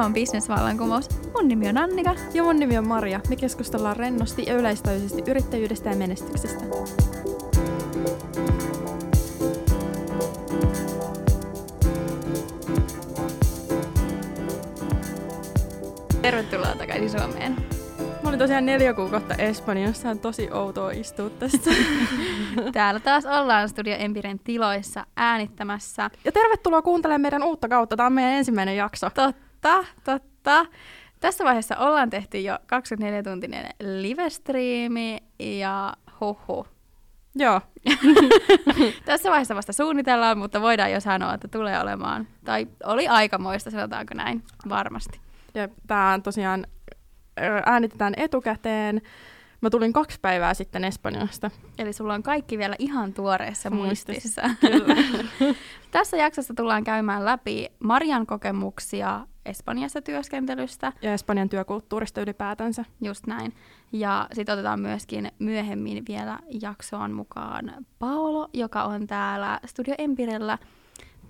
Tämä on Business-vallankumous. Mun nimi on Annika. Ja mun nimi on Maria. Me keskustellaan rennosti ja yleistajuisesti yrittäjyydestä ja menestyksestä. Tervetuloa takaisin Suomeen. Mä olin tosiaan neljä kuukautta Espanjassa. On tosi outoa istua tässä. Täällä taas ollaan Studio Empiren tiloissa äänittämässä. Ja tervetuloa kuuntelemaan meidän uutta kautta. Tämä on meidän ensimmäinen jakso. Totta, totta. Tässä vaiheessa ollaan tehty jo 24-tuntinen livestriimi ja huhu. Joo. Tässä vaiheessa vasta suunnitellaan, mutta voidaan jo sanoa, että tulee olemaan, tai oli aikamoista, sanotaanko näin, varmasti. Ja tämä tosiaan äänitetään etukäteen. Mä tulin kaksi päivää sitten Espanjasta. Eli sulla on kaikki vielä ihan tuoreessa muistissa. Kyllä. Tässä jaksossa tullaan käymään läpi Marian kokemuksia Espanjassa työskentelystä. Ja Espanjan työkulttuurista ylipäätänsä. Just näin. Ja sitten otetaan myöskin myöhemmin vielä jaksoon mukaan Paolo, joka on täällä Studio Empirellä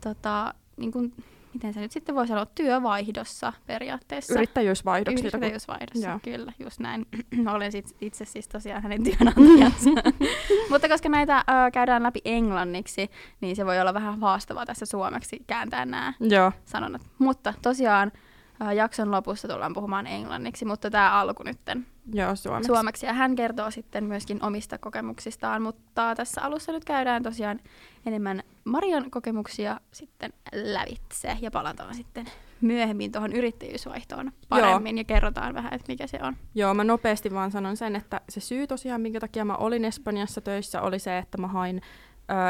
tota, niin kun miten se nyt sitten voi sanoa, työvaihdossa periaatteessa. Yrittäjyysvaihdoksi. Yrittäjyysvaihdossa, Joo. kyllä, just näin. Olen sit, itse siis tosiaan hänen työnantajansa. Mutta koska näitä ö, käydään läpi englanniksi, niin se voi olla vähän haastavaa tässä suomeksi kääntää nämä Joo. sanonnat. Mutta tosiaan jakson lopussa tullaan puhumaan englanniksi, mutta tämä alku nytten Joo, suomeksi. suomeksi. Ja hän kertoo sitten myöskin omista kokemuksistaan, mutta tässä alussa nyt käydään tosiaan enemmän Marian kokemuksia sitten lävitse ja palataan sitten myöhemmin tuohon yrittäjyysvaihtoon paremmin Joo. ja kerrotaan vähän, että mikä se on. Joo, mä nopeasti vaan sanon sen, että se syy tosiaan, minkä takia mä olin Espanjassa töissä, oli se, että mä hain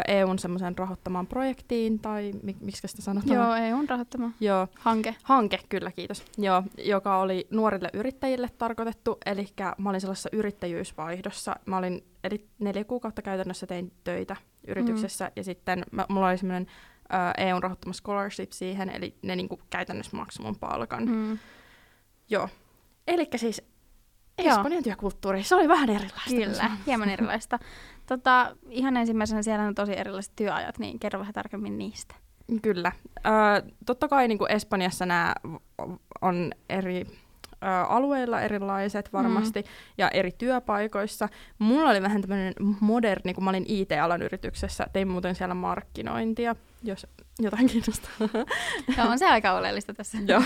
EUn semmoisen rahoittamaan projektiin, tai miksi sitä sanotaan? Joo, EUn rahoittama Joo. hanke. Hanke, kyllä, kiitos. Joo, joka oli nuorille yrittäjille tarkoitettu, eli mä olin sellaisessa yrittäjyysvaihdossa. Mä olin, eli neljä kuukautta käytännössä tein töitä yrityksessä, mm. ja sitten mä, mulla oli semmoinen EUn rahoittama scholarship siihen, eli ne niinku käytännössä maksoi mun palkan. Mm. Joo. Eli siis Espanjan työkulttuuri, se oli vähän erilaista. Kyllä, hieman erilaista. Tota, ihan ensimmäisenä siellä on tosi erilaiset työajat, niin kerro vähän tarkemmin niistä. Kyllä. Ö, totta kai niin kuin Espanjassa nämä on eri ö, alueilla erilaiset varmasti mm. ja eri työpaikoissa. Mulla oli vähän tämmöinen moderni, kun mä olin IT-alan yrityksessä, tein muuten siellä markkinointia, jos jotain kiinnostaa. Joo, on se aika oleellista tässä. Joo.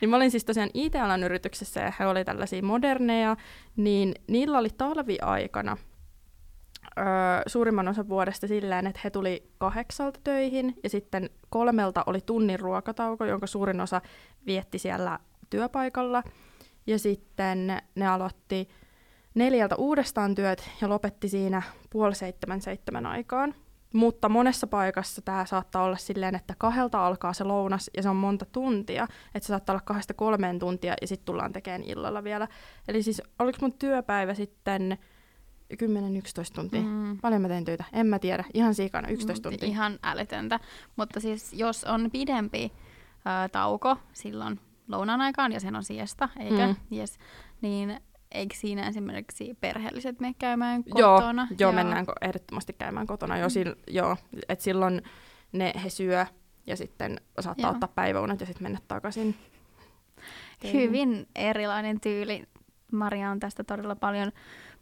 niin mä olin siis tosiaan IT-alan yrityksessä ja he oli tällaisia moderneja, niin niillä oli talviaikana öö, suurimman osan vuodesta silleen, että he tuli kahdeksalta töihin ja sitten kolmelta oli tunnin ruokatauko, jonka suurin osa vietti siellä työpaikalla. Ja sitten ne aloitti neljältä uudestaan työt ja lopetti siinä puoli seitsemän seitsemän aikaan. Mutta monessa paikassa tämä saattaa olla silleen, että kahdelta alkaa se lounas ja se on monta tuntia. Että se saattaa olla kahdesta kolmeen tuntia ja sitten tullaan tekemään illalla vielä. Eli siis oliko mun työpäivä sitten 10-11 tuntia? Mm. Paljon mä tein töitä? En mä tiedä. Ihan siikana 11 tuntia. Ihan älytöntä. Mutta siis jos on pidempi ää, tauko silloin lounaan aikaan ja sen on siesta, eikö? Mm. Yes. Niin eikö siinä esimerkiksi perheelliset mene käymään kotona? Joo, joo mennään ehdottomasti käymään kotona. Mm. Jo, sil, joo, et silloin ne, he syö ja sitten saattaa joo. ottaa päiväunet ja sitten mennä takaisin. Hyvin erilainen tyyli. Maria on tästä todella paljon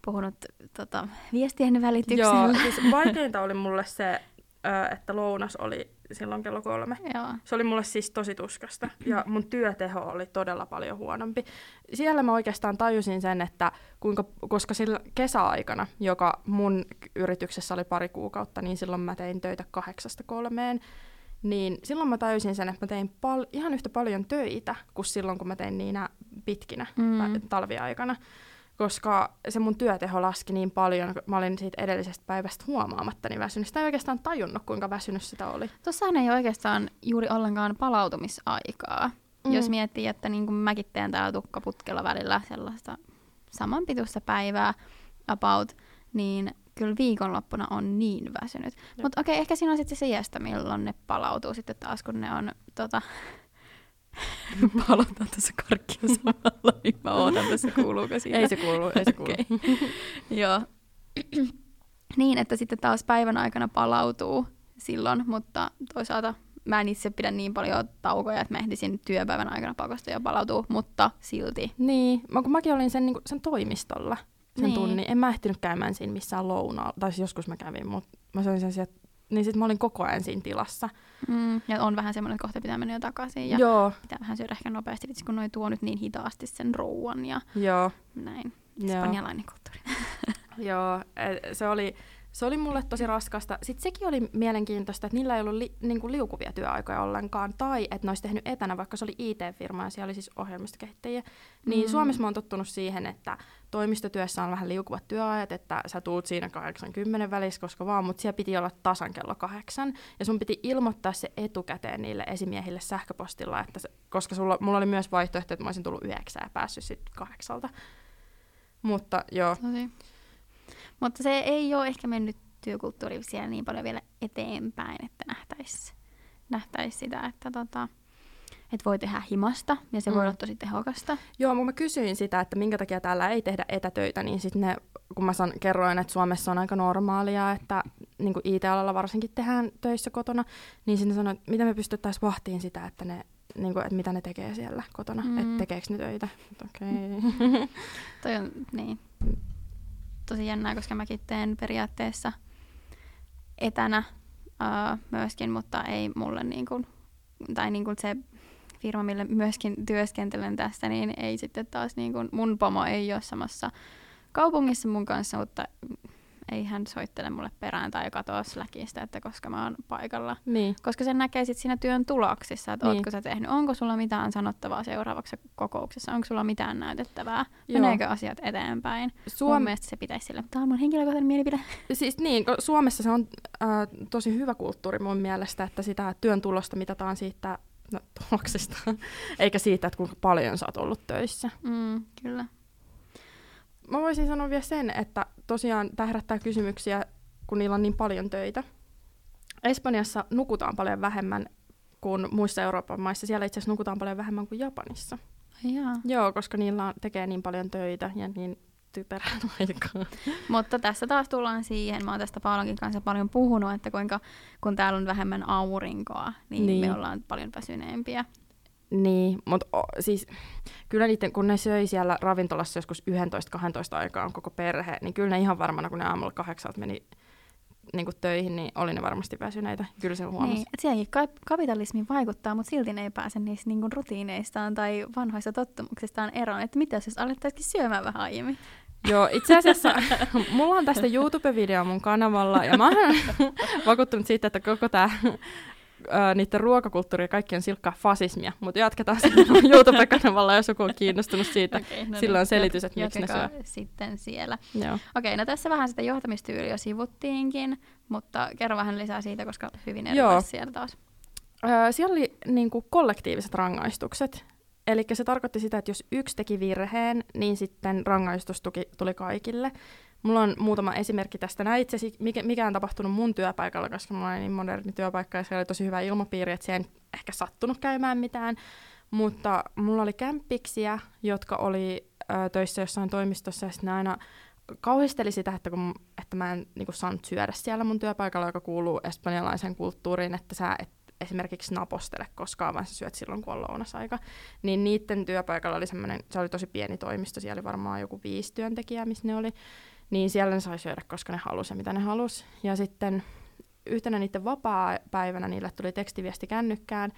puhunut tota, viestien välityksellä. Joo, siis vaikeinta oli mulle se, että lounas oli silloin kello kolme. Joo. Se oli mulle siis tosi tuskasta ja mun työteho oli todella paljon huonompi. Siellä mä oikeastaan tajusin sen, että kuinka, koska sillä kesäaikana, joka mun yrityksessä oli pari kuukautta, niin silloin mä tein töitä kahdeksasta kolmeen, niin silloin mä tajusin sen, että mä tein pal- ihan yhtä paljon töitä kuin silloin, kun mä tein niinä pitkinä mm. talviaikana koska se mun työteho laski niin paljon, mä olin siitä edellisestä päivästä huomaamattani niin väsynyt. Sitä ei oikeastaan tajunnut, kuinka väsynyt sitä oli. Tuossahan ei oikeastaan juuri ollenkaan palautumisaikaa. Mm. Jos miettii, että niin kuin mäkin teen täällä tukkaputkella välillä sellaista samanpituista päivää about, niin kyllä viikonloppuna on niin väsynyt. Mutta okei, okay, ehkä siinä on sitten se iästä, milloin ne palautuu sitten taas, kun ne on tota, Palataan tässä karkkia samalla, niin mä ootan tässä, kuuluuko siinä. Ei se kuulu, ei se kuulu. Okay. Joo. niin, että sitten taas päivän aikana palautuu silloin, mutta toisaalta mä en itse pidä niin paljon taukoja, että mä ehdisin työpäivän aikana pakosta jo palautua, mutta silti. Niin, mä, kun mäkin olin sen, niin kuin, sen toimistolla sen Niin. tunnin. En mä ehtinyt käymään siinä missään lounaalla. Tai siis joskus mä kävin, mutta mä söin sen sieltä. Niin sit mä olin koko ajan siinä tilassa. Mm, ja on vähän semmoinen, että kohta pitää mennä jo takaisin ja Joo, pitää vähän syödä ehkä nopeasti, vitsi kun noi tuo nyt niin hitaasti sen rouan ja joo, näin. joo. Espanjalainen kulttuuri. Joo, e- se oli, se oli mulle tosi raskasta. Sitten sekin oli mielenkiintoista, että niillä ei ollut li, niin kuin liukuvia työaikoja ollenkaan, tai että ne olisi tehnyt etänä, vaikka se oli IT-firma ja siellä oli siis ohjelmistokehittäjiä. Niin Mm. Suomessa mä oon tottunut siihen, että toimistotyössä on vähän liukuvat työajat, että sä tuut siinä 80 välissä, koska vaan, mutta siellä piti olla tasan kello kahdeksan, ja sun piti ilmoittaa se etukäteen niille esimiehille sähköpostilla, että se, koska sulla, mulla oli myös vaihtoehto, että mä olisin tullut yhdeksään ja päässyt sitten kahdeksalta. Mutta joo, Tosi. Mutta se ei ole ehkä mennyt työkulttuuri siellä niin paljon vielä eteenpäin, että nähtäisiin nähtäis sitä, että tota, et voi tehdä himasta ja se mm. voi Mm. olla tosi tehokasta. Joo, mun mä kysyin sitä, että minkä takia täällä ei tehdä etätöitä, niin sitten ne, kun mä san, kerroin, että Suomessa on aika normaalia, että niin IT-alalla varsinkin tehdään töissä kotona, niin sinne sanoi, että miten me pystyttäisiin vahtiin sitä, että, ne, niin kuin, että mitä ne tekee siellä kotona, Mm. mm. että tekeekö ne töitä. Okei. Okay. Toi on niin, tosi jännää, koska mäkin teen periaatteessa etänä uh, myöskin, mutta ei mulle niin kuin, tai niin kuin se firma, mille myöskin työskentelen tässä, niin ei sitten taas niin kuin, mun pomo ei ole samassa kaupungissa mun kanssa, mutta ei hän soittele mulle perään tai katoa Slackista, että koska mä oon paikalla. niin. Koska sen näkee sitten siinä työn tuloksissa, että Niin. ootko sä tehnyt, onko sulla mitään sanottavaa seuraavaksi kokouksessa, onko sulla mitään näytettävää, Joo. meneekö asiat eteenpäin. Suom- mun Suom- mielestä se pitäisi sillä, tämä on mun henkilökohtainen mielipide. siis niin, Suomessa se on äh, tosi hyvä kulttuuri mun mielestä, että sitä työn tulosta mitataan siitä no, tuloksesta, eikä siitä, että kuinka paljon sä oot ollut töissä. Mm, kyllä. Mä voisin sanoa vielä sen, että tosiaan tämä herättää kysymyksiä, kun niillä on niin paljon töitä. Espanjassa nukutaan paljon vähemmän kuin muissa Euroopan maissa. Siellä itse asiassa nukutaan paljon vähemmän kuin Japanissa. Jaa. Joo, koska niillä on, tekee niin paljon töitä ja niin typerän aikaa. Mutta tässä taas tullaan siihen, mä oon tästä Paalankin kanssa paljon puhunut, että kuinka kun täällä on vähemmän aurinkoa, niin, niin. Niin. me ollaan paljon väsyneempiä. Niin, mutta siis kyllä niiden, kun ne söi siellä ravintolassa joskus 11-12 aikaan koko perhe, niin kyllä ne ihan varmana, kun ne aamulla kahdeksalta meni niin kuin töihin, niin oli ne varmasti väsyneitä. Kyllä se huomasi. Niin, et sielläkin ka- kapitalismi vaikuttaa, mutta silti ne ei pääse niistä niin rutiineistaan tai vanhoista tottumuksistaan eroon. Että mitä jos alettaisikin syömään vähän aiemmin? Joo, itse asiassa mulla on tästä YouTube-video mun kanavalla ja mä oon vakuuttunut siitä, että koko tämä niiden ruokakulttuuri ja kaikki on silkkaa fasismia, mutta jatketaan sitten YouTube-kanavalla, jos joku on kiinnostunut siitä. Okei, no Sillä on niin, selitys, että miksi ne syö. sitten siellä. Okei, no tässä vähän sitä johtamistyyliä jo sivuttiinkin, mutta kerro vähän lisää siitä, koska hyvin Joo. erilaista siellä taas. Öö, siellä oli niinku kollektiiviset rangaistukset. Eli se tarkoitti sitä, että jos yksi teki virheen, niin sitten rangaistus tuki, tuli kaikille. Mulla on muutama esimerkki tästä. Nämä itse mikä, mikä on tapahtunut mun työpaikalla, koska mulla oli niin moderni työpaikka ja siellä oli tosi hyvä ilmapiiri, että siellä ei ehkä sattunut käymään mitään. Mutta mulla oli kämppiksiä, jotka oli ö, töissä jossain toimistossa ja sitten aina kauhisteli sitä, että, kun, että mä en niin kuin, saanut syödä siellä mun työpaikalla, joka kuuluu espanjalaisen kulttuuriin, että sä et esimerkiksi napostele koskaan, vaan sä syöt silloin, kun on lounasaika. Niin niiden työpaikalla oli semmoinen, se oli tosi pieni toimisto, siellä oli varmaan joku viisi työntekijää, missä ne oli. Niin siellä ne sai syödä, koska ne halusi ja mitä ne halusi. Ja sitten yhtenä niiden vapaa-päivänä niille tuli tekstiviesti kännykkään,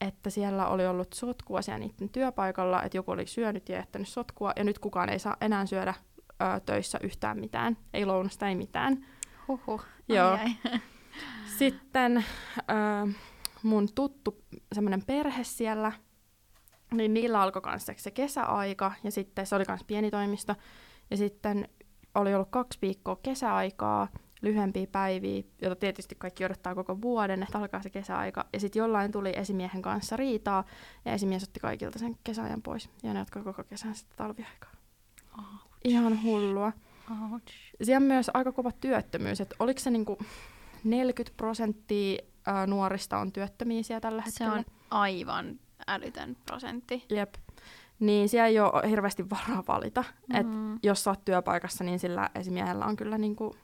että siellä oli ollut sotkua siellä niiden työpaikalla, että joku oli syönyt ja jättänyt sotkua, ja nyt kukaan ei saa enää syödä ö, töissä yhtään mitään. Ei lounasta, ei mitään. Huhhuh. Joo. Ai, ai. Sitten ö, mun tuttu semmoinen perhe siellä, niin niillä alkoi kanssa se kesäaika, ja sitten se oli myös pieni toimisto, ja sitten oli ollut kaksi viikkoa kesäaikaa, lyhyempiä päiviä, jota tietysti kaikki odottaa koko vuoden, että alkaa se kesäaika. Ja sitten jollain tuli esimiehen kanssa riitaa, ja esimies otti kaikilta sen kesäajan pois, ja ne jatkoi koko kesän sitten talviaikaa. Ihan hullua. Ouch. Siellä on myös aika kova työttömyys, että oliko se niinku 40 prosenttia nuorista on työttömiä siellä tällä Se hetkellä? on aivan älytön prosentti. Jep. Niin siellä ei ole hirveästi varaa valita. Mm. Et Mm. jos sä oot työpaikassa, niin sillä esimiehellä on kyllä niinku,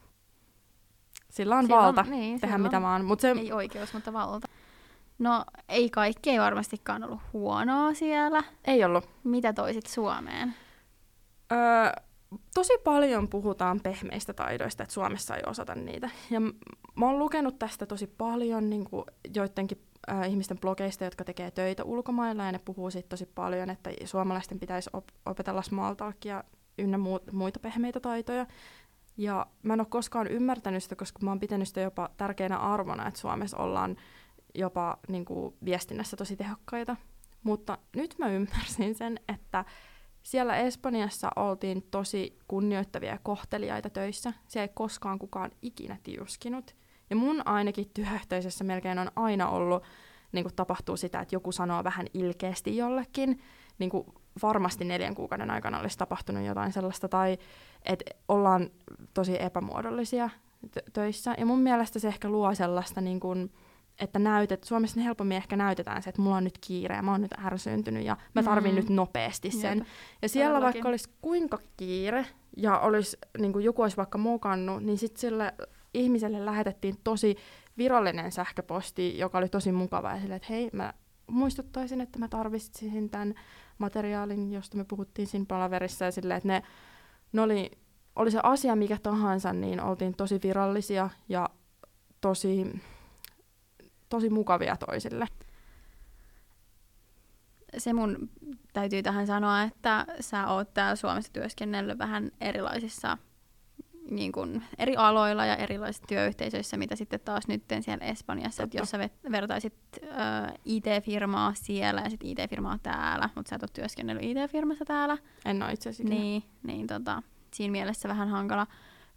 sillä on Sillä valta niin, tehdä mitä vaan. Mut se, Ei oikeus, mutta valta. No ei kaikki ei varmastikaan ollut huonoa siellä. Ei ollut. Mitä toisit Suomeen? Öö, tosi paljon puhutaan pehmeistä taidoista, että Suomessa ei osata niitä. Ja mä oon lukenut tästä tosi paljon niin kuin joidenkin ihmisten blogeista, jotka tekee töitä ulkomailla, ja ne puhuu siitä tosi paljon, että suomalaisten pitäisi op- opetella small talkia ynnä mu- muita pehmeitä taitoja. Ja mä en ole koskaan ymmärtänyt sitä, koska mä oon pitänyt sitä jopa tärkeänä arvona, että Suomessa ollaan jopa niin kuin, viestinnässä tosi tehokkaita. Mutta nyt mä ymmärsin sen, että siellä Espanjassa oltiin tosi kunnioittavia ja kohteliaita töissä. Siellä ei koskaan kukaan ikinä tiuskinut. Ja mun ainakin työyhteisössä melkein on aina ollut, niin kuin tapahtuu sitä, että joku sanoo vähän ilkeästi jollekin. Niin kuin varmasti neljän kuukauden aikana olisi tapahtunut jotain sellaista, tai että ollaan tosi epämuodollisia töissä. Ja mun mielestä se ehkä luo sellaista, niin kuin, että näytet, Suomessa helpommin ehkä näytetään se, että mulla on nyt kiire ja mä oon nyt ärsyntynyt ja mä tarvin mm. nyt nopeasti sen. Jep. Ja siellä Todellakin. vaikka olisi kuinka kiire ja olisi, niin kuin joku olisi vaikka mokannut, niin sitten sille ihmiselle lähetettiin tosi virallinen sähköposti, joka oli tosi mukava ja sille, että hei, mä muistuttaisin, että mä tarvitsin tämän materiaalin, josta me puhuttiin siinä palaverissa ja silleen, että ne, ne oli, oli se asia mikä tahansa, niin oltiin tosi virallisia ja tosi, tosi mukavia toisille. Se mun täytyy tähän sanoa, että sä oot täällä Suomessa työskennellyt vähän erilaisissa niin kuin eri aloilla ja erilaisissa työyhteisöissä, mitä sitten taas nyt siellä Espanjassa, että jos sä vertaisit äh, IT-firmaa siellä ja sitten IT-firmaa täällä, mutta sä et ole työskennellyt IT-firmassa täällä. En ole itse asiassa. Niin, niin tota, siinä mielessä vähän hankala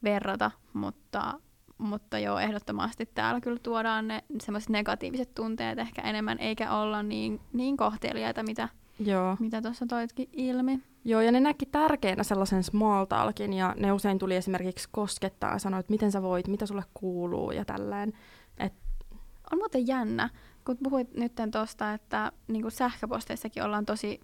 verrata, mutta, mutta joo, ehdottomasti täällä kyllä tuodaan ne semmoiset negatiiviset tunteet ehkä enemmän, eikä olla niin, niin kohteliaita, mitä Joo. mitä tuossa toitkin ilmi. Joo, ja ne näki tärkeänä sellaisen small talkin, ja ne usein tuli esimerkiksi koskettaa ja sanoi, että miten sä voit, mitä sulle kuuluu ja tälleen. Et... On muuten jännä, kun puhuit nyt tuosta, että niin sähköposteissakin ollaan tosi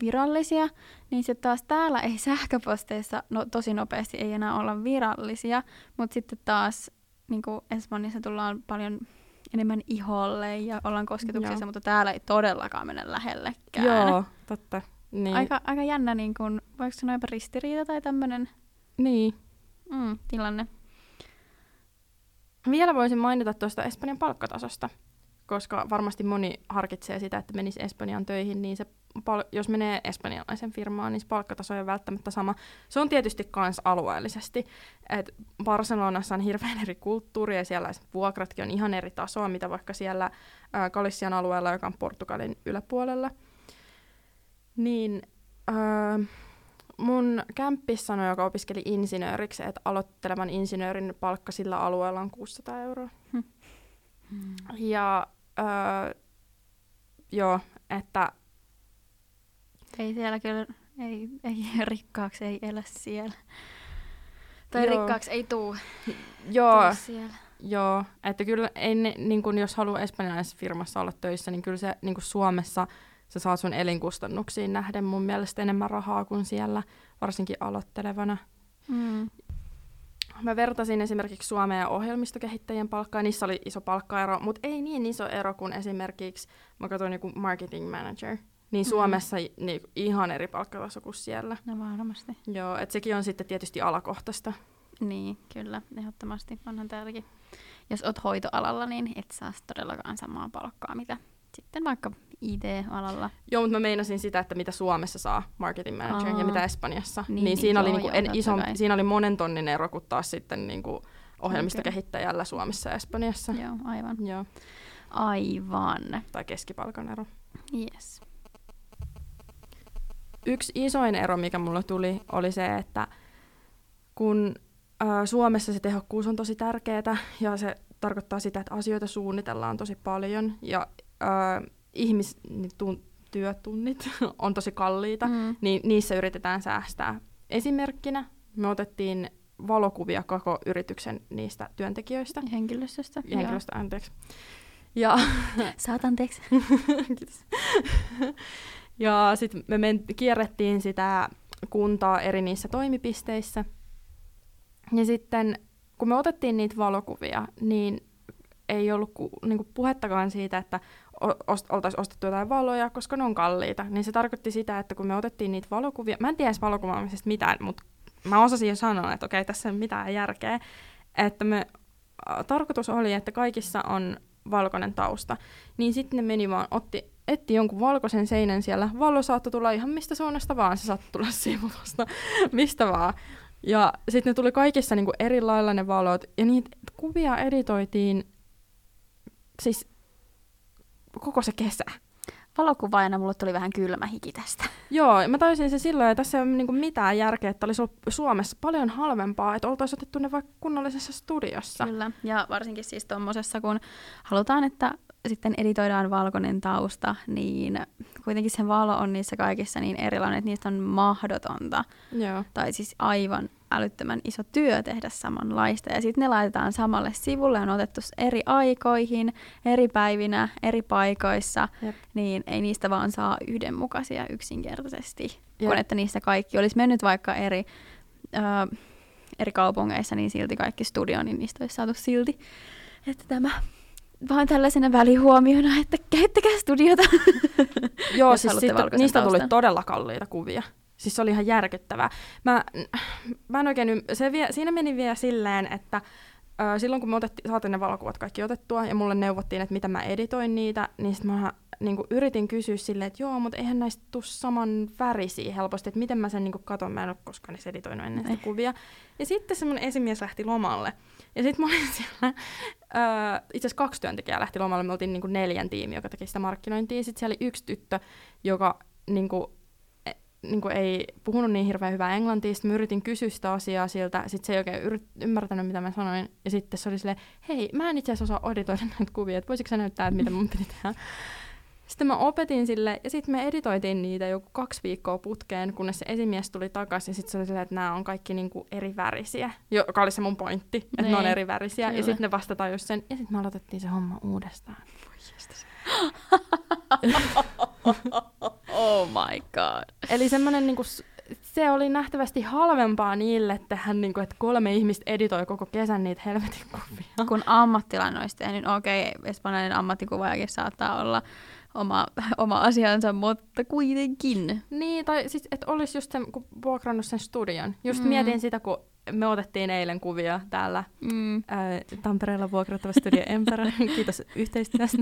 virallisia, niin sitten taas täällä ei sähköposteissa no, tosi nopeasti ei enää olla virallisia, mutta sitten taas niin kuin Espanjassa tullaan paljon enemmän iholle ja ollaan kosketuksessa, Joo. mutta täällä ei todellakaan mennä lähellekään. Joo, totta. Niin. Aika, aika jännä, niin kun, voiko sanoa jopa ristiriita tai tämmöinen niin. mm, tilanne. Vielä voisin mainita tuosta Espanjan palkkatasosta, koska varmasti moni harkitsee sitä, että menisi Espanjan töihin, niin se pal- jos menee espanjalaisen firmaan, niin palkkataso ei ole välttämättä sama. Se on tietysti myös alueellisesti. Et Barcelonassa on hirveän eri kulttuuri ja siellä vuokratkin on ihan eri tasoa, mitä vaikka siellä ää, Galissian alueella, joka on Portugalin yläpuolella. Niin ää, mun kämppis sanoi, joka opiskeli insinööriksi, että aloittelevan insinöörin palkka sillä alueella on 600 euroa. Hmm. Ja ää, joo, että ei siellä kyllä, ei, ei rikkaaksi ei elä siellä. Tai Joo. rikkaaksi ei tuu, Joo. tuu siellä. Joo, että kyllä ei ne, niin kun jos haluaa espanjalaisessa firmassa olla töissä, niin kyllä se niin Suomessa sä saat sun elinkustannuksiin nähden mun mielestä enemmän rahaa kuin siellä, varsinkin aloittelevana. Mm. Mä vertasin esimerkiksi Suomea ja ohjelmistokehittäjien palkkaa, niissä oli iso palkkaero, mutta ei niin iso ero kuin esimerkiksi, mä katsoin joku marketing manager, niin mm-hmm. Suomessa mm. niin, ihan eri palkkataso kuin siellä. No varmasti. Joo, että sekin on sitten tietysti alakohtaista. Niin, kyllä, ehdottomasti. Onhan täälläkin. Jos oot hoitoalalla, niin et saa todellakaan samaa palkkaa, mitä sitten vaikka IT-alalla. Joo, mutta mä meinasin sitä, että mitä Suomessa saa marketing manager Aa. ja mitä Espanjassa. Niin, niin siinä, joo, oli niinku en iso, siinä oli monen tonnin ero, kun taas sitten niinku ohjelmistokehittäjällä Suomessa ja Espanjassa. Joo, aivan. Joo. Aivan. Tai keskipalkan ero. Yes yksi isoin ero, mikä mulla tuli, oli se, että kun ä, Suomessa se tehokkuus on tosi tärkeää ja se tarkoittaa sitä, että asioita suunnitellaan tosi paljon ja ä, ihmis, niin työtunnit on tosi kalliita, mm. niin niissä yritetään säästää. Esimerkkinä me otettiin valokuvia koko yrityksen niistä työntekijöistä. Henkilöstöstä. Henkilöstä, joo. anteeksi. Ja... Saat anteeksi. Kiitos. Ja sitten me men- kierrettiin sitä kuntaa eri niissä toimipisteissä. Ja sitten kun me otettiin niitä valokuvia, niin ei ollut ku, niinku puhettakaan siitä, että oltaisiin ostettu jotain valoja, koska ne on kalliita. Niin se tarkoitti sitä, että kun me otettiin niitä valokuvia, mä en tiedä valokuvaamisesta mitään, mutta mä osasin jo sanoa, että okei, tässä ei mitään järkeä. Että me, tarkoitus oli, että kaikissa on valkoinen tausta. Niin sitten ne meni vaan, otti, etti jonkun valkoisen seinän siellä. Valo saattoi tulla ihan mistä suunnasta vaan, se saattoi tulla sivusta, mistä vaan. Ja sitten ne tuli kaikissa niinku eri lailla ne valot, ja niitä kuvia editoitiin siis koko se kesä. Valokuvaajana mulle tuli vähän kylmä hiki tästä. Joo, mä taisin se silloin, että tässä ei ole niinku mitään järkeä, että olisi ollut Suomessa paljon halvempaa, että oltaisiin otettu ne vaikka kunnollisessa studiossa. Kyllä, ja varsinkin siis tuommoisessa, kun halutaan, että sitten editoidaan valkoinen tausta, niin kuitenkin se valo on niissä kaikissa niin erilainen, että niistä on mahdotonta. Joo. Tai siis aivan älyttömän iso työ tehdä samanlaista. Ja sitten ne laitetaan samalle sivulle, on otettu eri aikoihin, eri päivinä, eri paikoissa, Jep. niin ei niistä vaan saa yhdenmukaisia yksinkertaisesti. Jep. Kun että niistä kaikki olisi mennyt vaikka eri, ö, eri kaupungeissa, niin silti kaikki studio, niin niistä olisi saatu silti. Että tämä vaan tällaisena välihuomiona, että käyttäkää studiota. Joo, siis niistä tuli todella kalliita kuvia. Siis se oli ihan järkyttävää. Mä, mä en oikein, se vie, siinä meni vielä silleen, että ö, silloin kun me otetti, saatiin ne valokuvat kaikki otettua ja mulle neuvottiin, että miten mä editoin niitä, niin sitten mä niin kuin yritin kysyä silleen, että joo, mutta eihän näistä tule saman värisiä helposti, että miten mä sen niin kuin katon, mä en ole koskaan edes editoinut ennen sitä kuvia. Ja sitten semmoinen esimies lähti lomalle. Ja sitten mä olin siellä, öö, itse asiassa kaksi työntekijää lähti lomalle, me oltiin niin kuin neljän tiimi, joka teki sitä markkinointia. Sitten siellä oli yksi tyttö, joka niin kuin, niin kuin ei puhunut niin hirveän hyvää englantia, sitten mä yritin kysyä sitä asiaa siltä, sitten se ei oikein yrit, ymmärtänyt, mitä mä sanoin, ja sitten se oli silleen, hei, mä en itse asiassa osaa editoida näitä kuvia, että voisitko sä näyttää, että mitä mun piti tehdä. Sitten mä opetin sille, ja sitten me editoitiin niitä joku kaksi viikkoa putkeen, kunnes se esimies tuli takaisin, ja sitten se oli silleen, että nämä on kaikki niinku eri värisiä, joka oli se mun pointti, että ne on niin. eri värisiä, Kyllä. ja sitten ne vastataan just sen, ja sitten me aloitettiin se homma uudestaan. oh my god. Eli semmoinen niinku, se oli nähtävästi halvempaa niille tehdä, niinku, että kolme ihmistä editoi koko kesän niitä helvetin kuvia. Kun ammattilainen olisi tehnyt, okei, okay, espanjalainen ammattikuvaajakin saattaa olla oma, oma asiansa, mutta kuitenkin. Niin, tai siis, että olisi just sen, kun vuokrannut sen studion. Just mm. mietin sitä, kun me otettiin eilen kuvia täällä mm. ää, Tampereella vuokrattava studio Empera. Kiitos yhteistyöstä.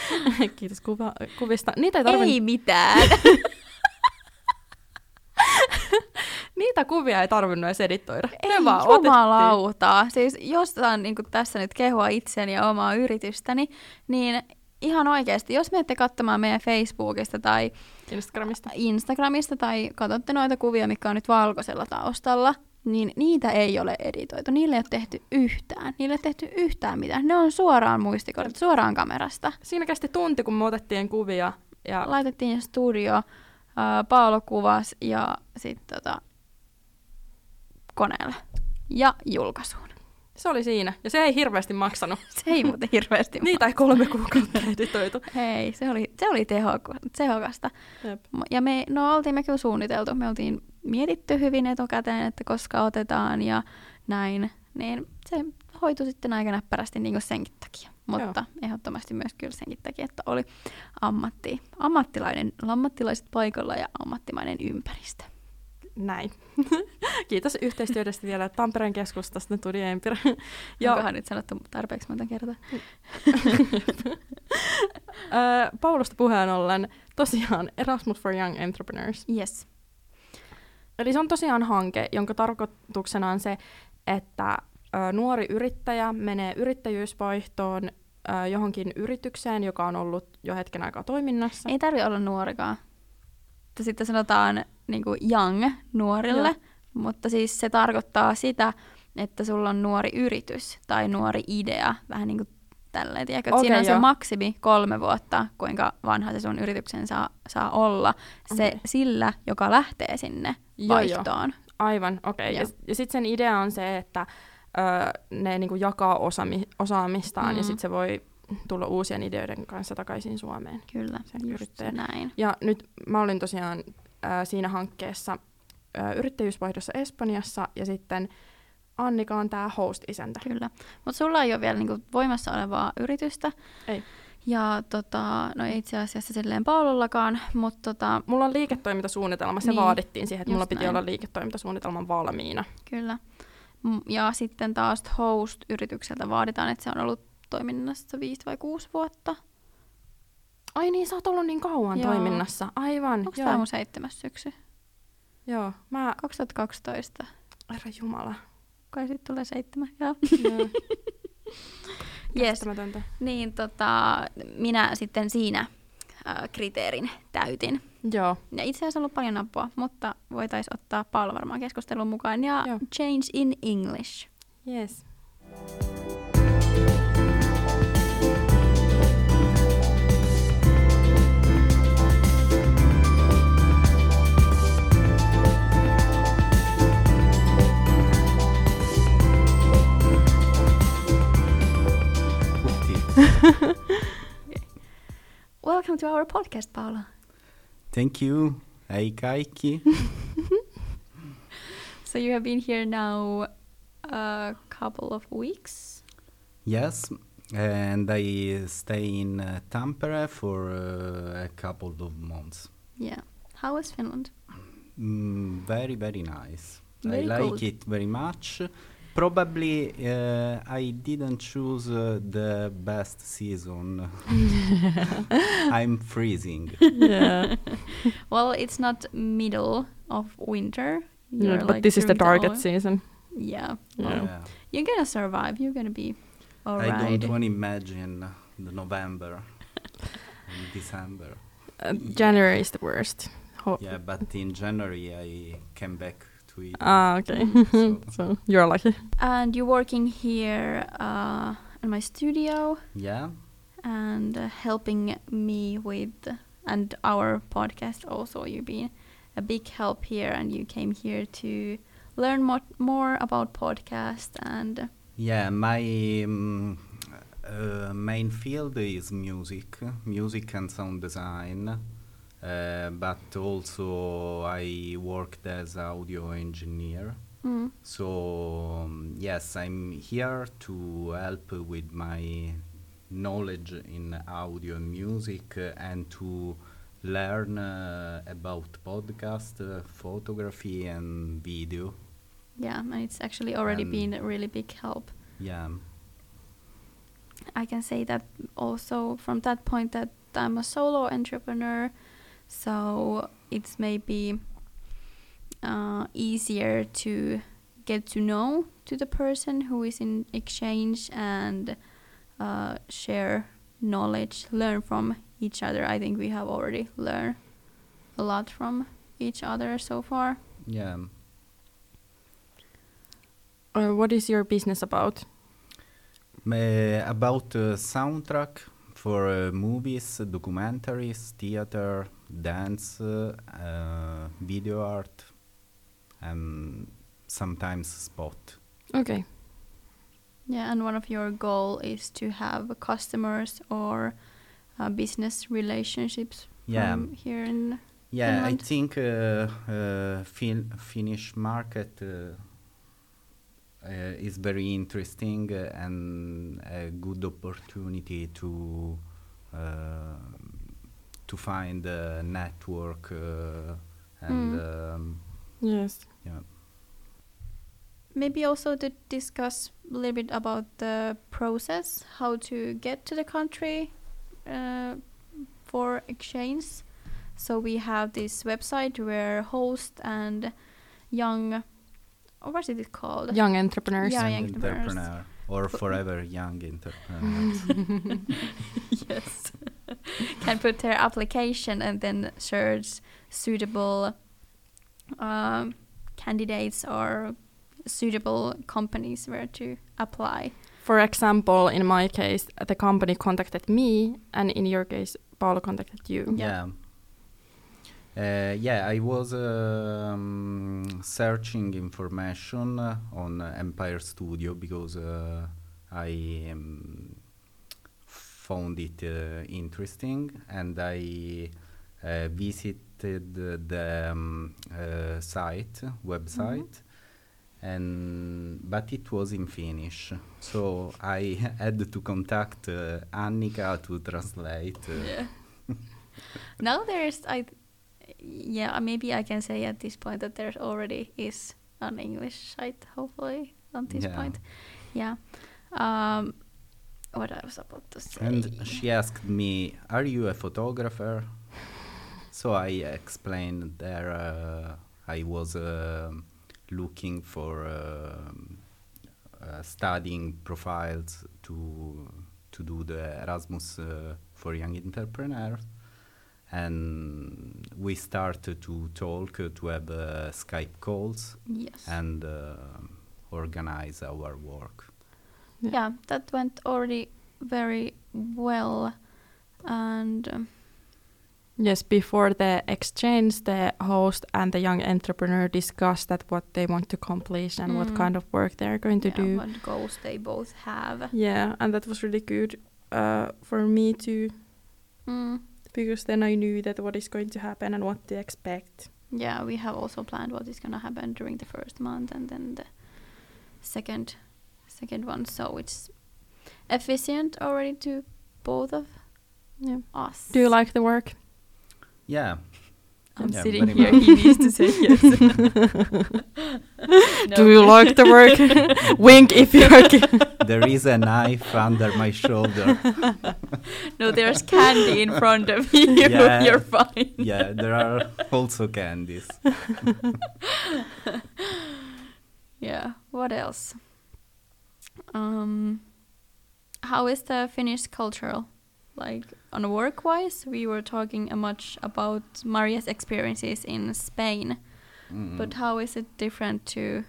Kiitos kuva, kuvista. Niitä ei, tarvin... ei mitään. Niitä kuvia ei tarvinnut edes editoida. Ei ne vaan jumalautaa. Siis jos saan niin tässä nyt kehua itseni ja omaa yritystäni, niin ihan oikeasti, jos menette katsomaan meidän Facebookista tai Instagramista, Instagramista tai katsotte noita kuvia, mikä on nyt valkoisella taustalla, niin niitä ei ole editoitu. Niille ei ole tehty yhtään. Niille ei ole tehty yhtään mitään. Ne on suoraan muistikortit, suoraan kamerasta. Siinä kesti tunti, kun me otettiin kuvia. Ja... Laitettiin studio, äh, Paolo kuvas ja sitten tota, koneella. Ja julkaisuun. Se oli siinä. Ja se ei hirveästi maksanut. se ei muuten hirveästi Niitä ei kolme kuukautta editoitu. Hei, se oli, se oli teho, tehokasta. Jep. Ja me, no oltiin me kyllä suunniteltu. Me oltiin mietitty hyvin etukäteen, että koska otetaan ja näin. Niin se hoitui sitten aika näppärästi niin kuin senkin takia. Mutta Joo. ehdottomasti myös kyllä senkin takia, että oli ammatti, ammattilainen, ammattilaiset paikalla ja ammattimainen ympäristö näin. Kiitos yhteistyöstä vielä Tampereen keskustasta Tuli Empira. ja... Onkohan nyt sanottu tarpeeksi monta kertaa? Paulusta puheen ollen, tosiaan Erasmus for Young Entrepreneurs. Yes. Eli se on tosiaan hanke, jonka tarkoituksena on se, että nuori yrittäjä menee yrittäjyysvaihtoon johonkin yritykseen, joka on ollut jo hetken aikaa toiminnassa. Ei tarvi olla nuorikaan. Sitten sanotaan niin kuin young nuorille, Joo. mutta siis se tarkoittaa sitä, että sulla on nuori yritys tai nuori idea, vähän niin kuin tälleen, tiedätkö? Okay, siinä on jo. se maksimi kolme vuotta, kuinka vanha se sun yrityksen saa, saa olla. Se okay. sillä, joka lähtee sinne joo, vaihtoon. Jo. Aivan, okei. Okay. Ja, ja sitten sen idea on se, että ö, ne niinku jakaa osami, osaamistaan mm. ja sitten se voi tulla uusien ideoiden kanssa takaisin Suomeen. Kyllä, just näin. Ja nyt mä olin tosiaan ää, siinä hankkeessa ää, yrittäjyysvaihdossa Espanjassa ja sitten Annika on tämä host-isäntä. Kyllä, mutta sulla ei ole vielä niinku voimassa olevaa yritystä. Ei. Ja tota, no itse asiassa silleen Paolollakaan, mutta tota, Mulla on liiketoimintasuunnitelma, se Niin, vaadittiin siihen, että mulla piti näin. olla liiketoimintasuunnitelman valmiina. kyllä. Ja sitten taas Host-yritykseltä vaaditaan, että se on ollut toiminnassa viisi vai kuusi vuotta. Ai niin, sä oot ollut niin kauan Joo. toiminnassa. Aivan, Onko tämä mun seitsemäs syksy? joo. Mä, 2012. herra jumala. Kai sitten tulee seitsemän, joo. Joo. Yes. Niin tota, minä sitten siinä äh, kriteerin täytin. Joo. Ja itse asiassa on ollut paljon apua, mutta voitaisiin ottaa Paula varmaan keskustelun mukaan. Ja Joo. change in English. Yes. Welcome to our podcast, Paula. Thank you. Hei kaikki. So you have been here now a couple of weeks. yes, and I stay in uh, Tampere for uh, a couple of months. Yeah. How is Finland? Mm, very, very nice. Very I like cool. it very much. Probably uh, I didn't choose uh, the best season. I'm freezing. Yeah. Well, it's not middle of winter. Yeah, but like, this is the during target all- season. Yeah. Yeah. Well, Yeah. You're gonna survive. You're gonna be alright. I alright. don't want to imagine the November and December. Uh, January is the worst. Ho- Yeah, but in January I came back to it. Ah, okay. So- so you're lucky. And you're working here uh, in my studio yeah. and uh, helping me with and our podcast also. You've been a big help here, and you came here to learn more more about podcast and Yeah, my um, uh, main field is music, music and sound design. Uh, but also I worked as audio engineer. mm, So um, yes, I'm here to help with my knowledge in audio and music uh, and to learn uh, about podcast, uh, photography and video. yeah, and it's actually already And- been a really big help. Yeah. I can say that also from that point that I'm a solo entrepreneur, so it's maybe uh, easier to get to know to the person who is in exchange and uh, share knowledge, learn from each other. I think we have already learned a lot from each other so far. Yeah. Uh, what is your business about? Uh, about uh, soundtrack for uh, movies, documentaries, theater, dance, uh, uh, video art, and sometimes spot. Okay. Yeah, and one of your goal is to have customers or uh, business relationships Yeah, from here in yeah. I think uh, uh, fin- Finnish market uh, uh, is very interesting uh, and a good opportunity to uh, to find a network uh, and Mm. um, Yes. yeah. maybe also to discuss a little bit about the process, how to get to the country uh, for exchange. So we have this website where host and young, or what is it called? Young entrepreneurs. Yeah, young young entrepreneurs. entrepreneur or forever young entrepreneurs. yes. Can put their application and then search suitable um, candidates or suitable companies where to apply. For example, in my case, the company contacted me, and in your case, Paolo contacted you. Yeah. yeah. Uh, yeah, I was um, searching information uh, on uh, Empire Studio because uh, I um, found it uh, interesting and I uh, visited the um, uh, site, website, and but it was in Finnish, so I had to contact uh, Annika to translate. uh, Yeah. now there's I yeah, maybe I can say at this point that there's already is an English site, hopefully, on this Yeah. point. Yeah. Um what I was about to say. And she asked me, "Are you a photographer?" So I explained there uh, I was um looking for um, uh, studying profiles to to do the Erasmus uh, for young entrepreneurs, and we started to talk uh, to have uh, Skype calls yes. and uh, organize our work. Yeah. yeah, that went already very well and um, Yes, before the exchange, the host and the young entrepreneur discussed that what they want to accomplish and what Mm. kind of work they're going to yeah, do. what goals they both have. Yeah, and that was really good uh, for me too, Mm. because then I knew that what is going to happen and what to expect. Yeah, we have also planned what is gonna happen during the first month and then the second second one. So it's efficient already to both of Yeah. us. Do you like the work? Yeah, I'm Yeah, sitting here. much. He needs to say yes. Do you like the work? Wink if you are. there is a knife under my shoulder. no, there's candy in front of you. Yeah. You're fine. yeah, there are also candies. Yeah. What else? Um, how is the Finnish cultural? Like on work wise, we were talking a much about Maria's experiences in Spain, Mm. but how is it different to?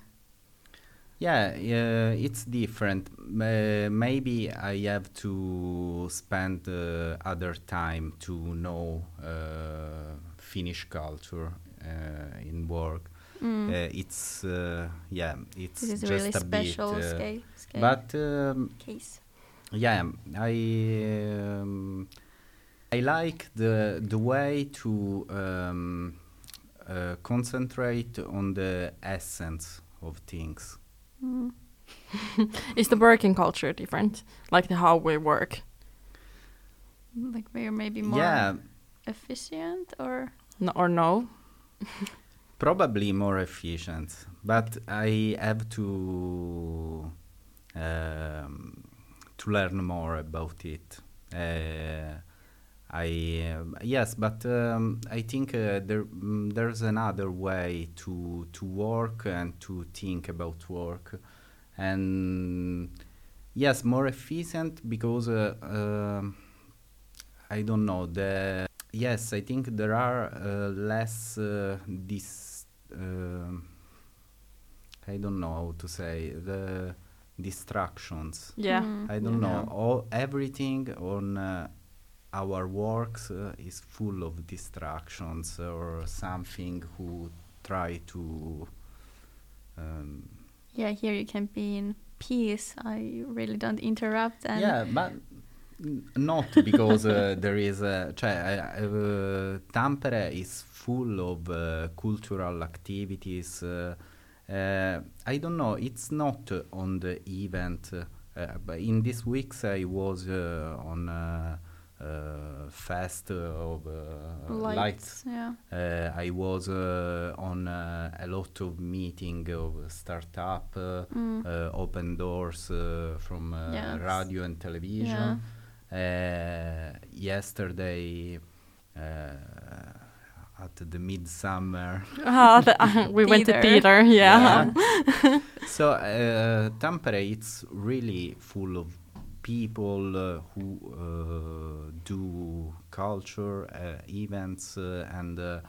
Yeah, yeah, it's different. Uh, maybe I have to spend uh, other time to know uh, Finnish culture uh, in work. Mm, Uh, it's uh, yeah, it's this is just really a special bit. uh, scale, scale but um, case. yeah, I um, I like the the way to um, uh, concentrate on the essence of things. Mm. Is the working culture different? Like the how we work? Like we're maybe more Yeah, efficient or No, or no? probably more efficient, but I have to um, to learn more about it. Uh, I um, yes, but um, I think uh, there mm, there's another way to to work and to think about work, and yes, more efficient because uh, um I don't know the yes I think there are uh, less uh, this um I don't know how to say the distractions. Yeah. Mm. I don't Yeah. know. All everything on uh, our works uh, is full of distractions or something who try to. Um, yeah, here you can be in peace. I really don't interrupt and yeah, but n- not because uh, there is a. Cioè, uh, Tampere is full of uh, cultural activities. Uh, uh, I don't know. It's not on the event. Uh, but in these weeks, I was uh, on a uh, fest of uh, lights. lights. Yeah. I was uh, on uh, a lot of meeting of startup, Mm. uh, open doors uh, from uh, Yes. radio and television. Uh, yesterday, uh, at the midsummer. Ah, the, uh, we went to Theater. theater. Yeah. so uh, Tampere, it's really full of people uh, who uh, do culture uh, events uh, and. Uh,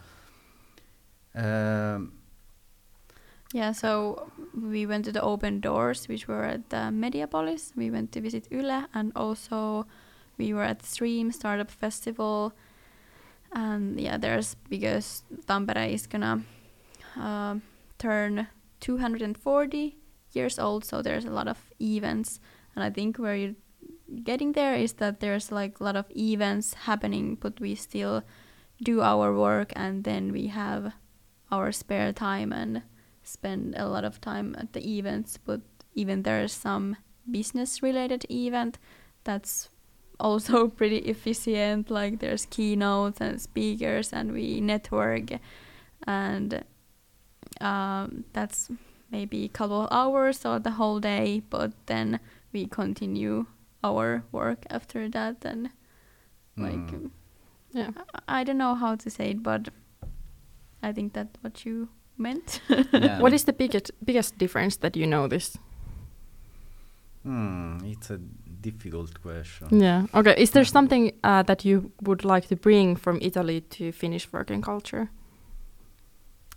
um, Yeah, so we went to the open doors, which were at the Mediapolis. We went to visit Yle, and also we were at Stream Startup Festival. And yeah, there's because Tampere is gonna uh, turn 240 years old, so there's a lot of events. And I think where you're getting there is that there's like a lot of events happening, but we still do our work, and then we have our spare time and spend a lot of time at the events, but even there's some business related event that's also pretty efficient like there's keynotes and speakers and we network and um, that's maybe a couple of hours or the whole day but then we continue our work after that and like Mm. Yeah. I, I don't know how to say it but i think that's what you meant Yeah. What is the biggest biggest difference that you notice? Hmm, it's a difficult question. Yeah. Okay. Is there something uh, that you would like to bring from Italy to Finnish working culture?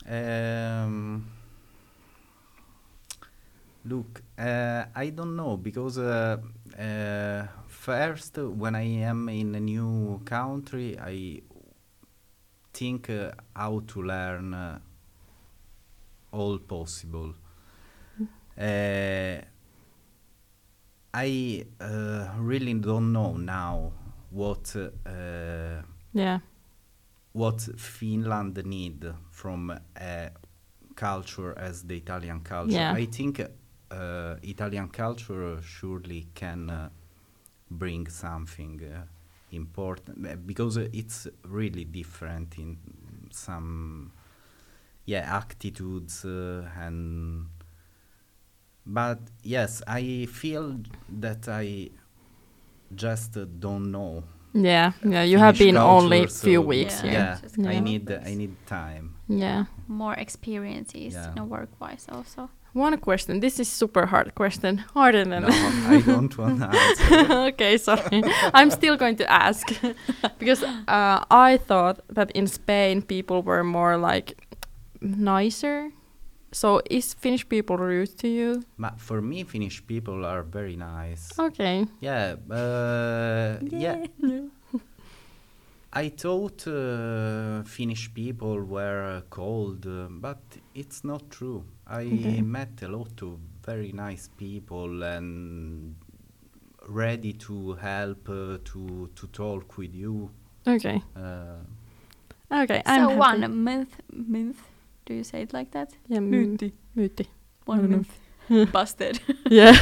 Um, look, uh, I don't know because uh, uh, first, when I am in a new country, I think uh, how to learn uh, all possible. Uh, I uh, really don't know now what uh, Yeah. what Finland need from a culture as the Italian culture. Yeah. I think uh, Italian culture surely can uh, bring something uh, important uh, because it's really different in some yeah attitudes uh, and but yes I feel that I just uh, don't know Yeah. Yeah. You have Finnish been only culture, few weeks Yeah. here. yeah, I need things. I need time. Yeah. more experiences Yeah. you know, work wise also One question. This is super hard question. Harder than No, I don't want to answer. okay, sorry. I'm still going to ask because uh, I thought that in Spain people were more like nicer. So is Finnish people rude to you? Ma for me, Finnish people are very nice. Okay. Yeah, uh, yeah. I thought uh, Finnish people were uh, cold, uh, but it's not true. I Okay. met a lot of very nice people and ready to help, uh, to to talk with you. Okay. Uh, Okay. I'm so happy. one month month do you say it like that Yeah, myytti. Myytti. one know. month busted Yeah.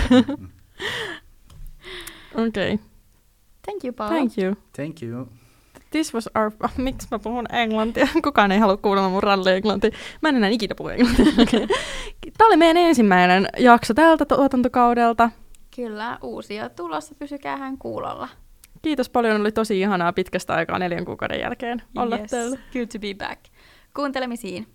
okay. thank you Paula Thank you. thank you. This was our... Miksi mä puhun englantia? Kukaan ei halua kuunnella mun ralli-englantia. Mä en enää ikinä puhu englantia. Okay. Tämä oli meidän ensimmäinen jakso tältä tuotantokaudelta. Kyllä, uusia tulossa, pysykäähän kuulolla. Kiitos paljon, oli tosi ihanaa pitkästä aikaa neljän kuukauden jälkeen olla yes. täällä. Good to be back. Kuuntelemisiin.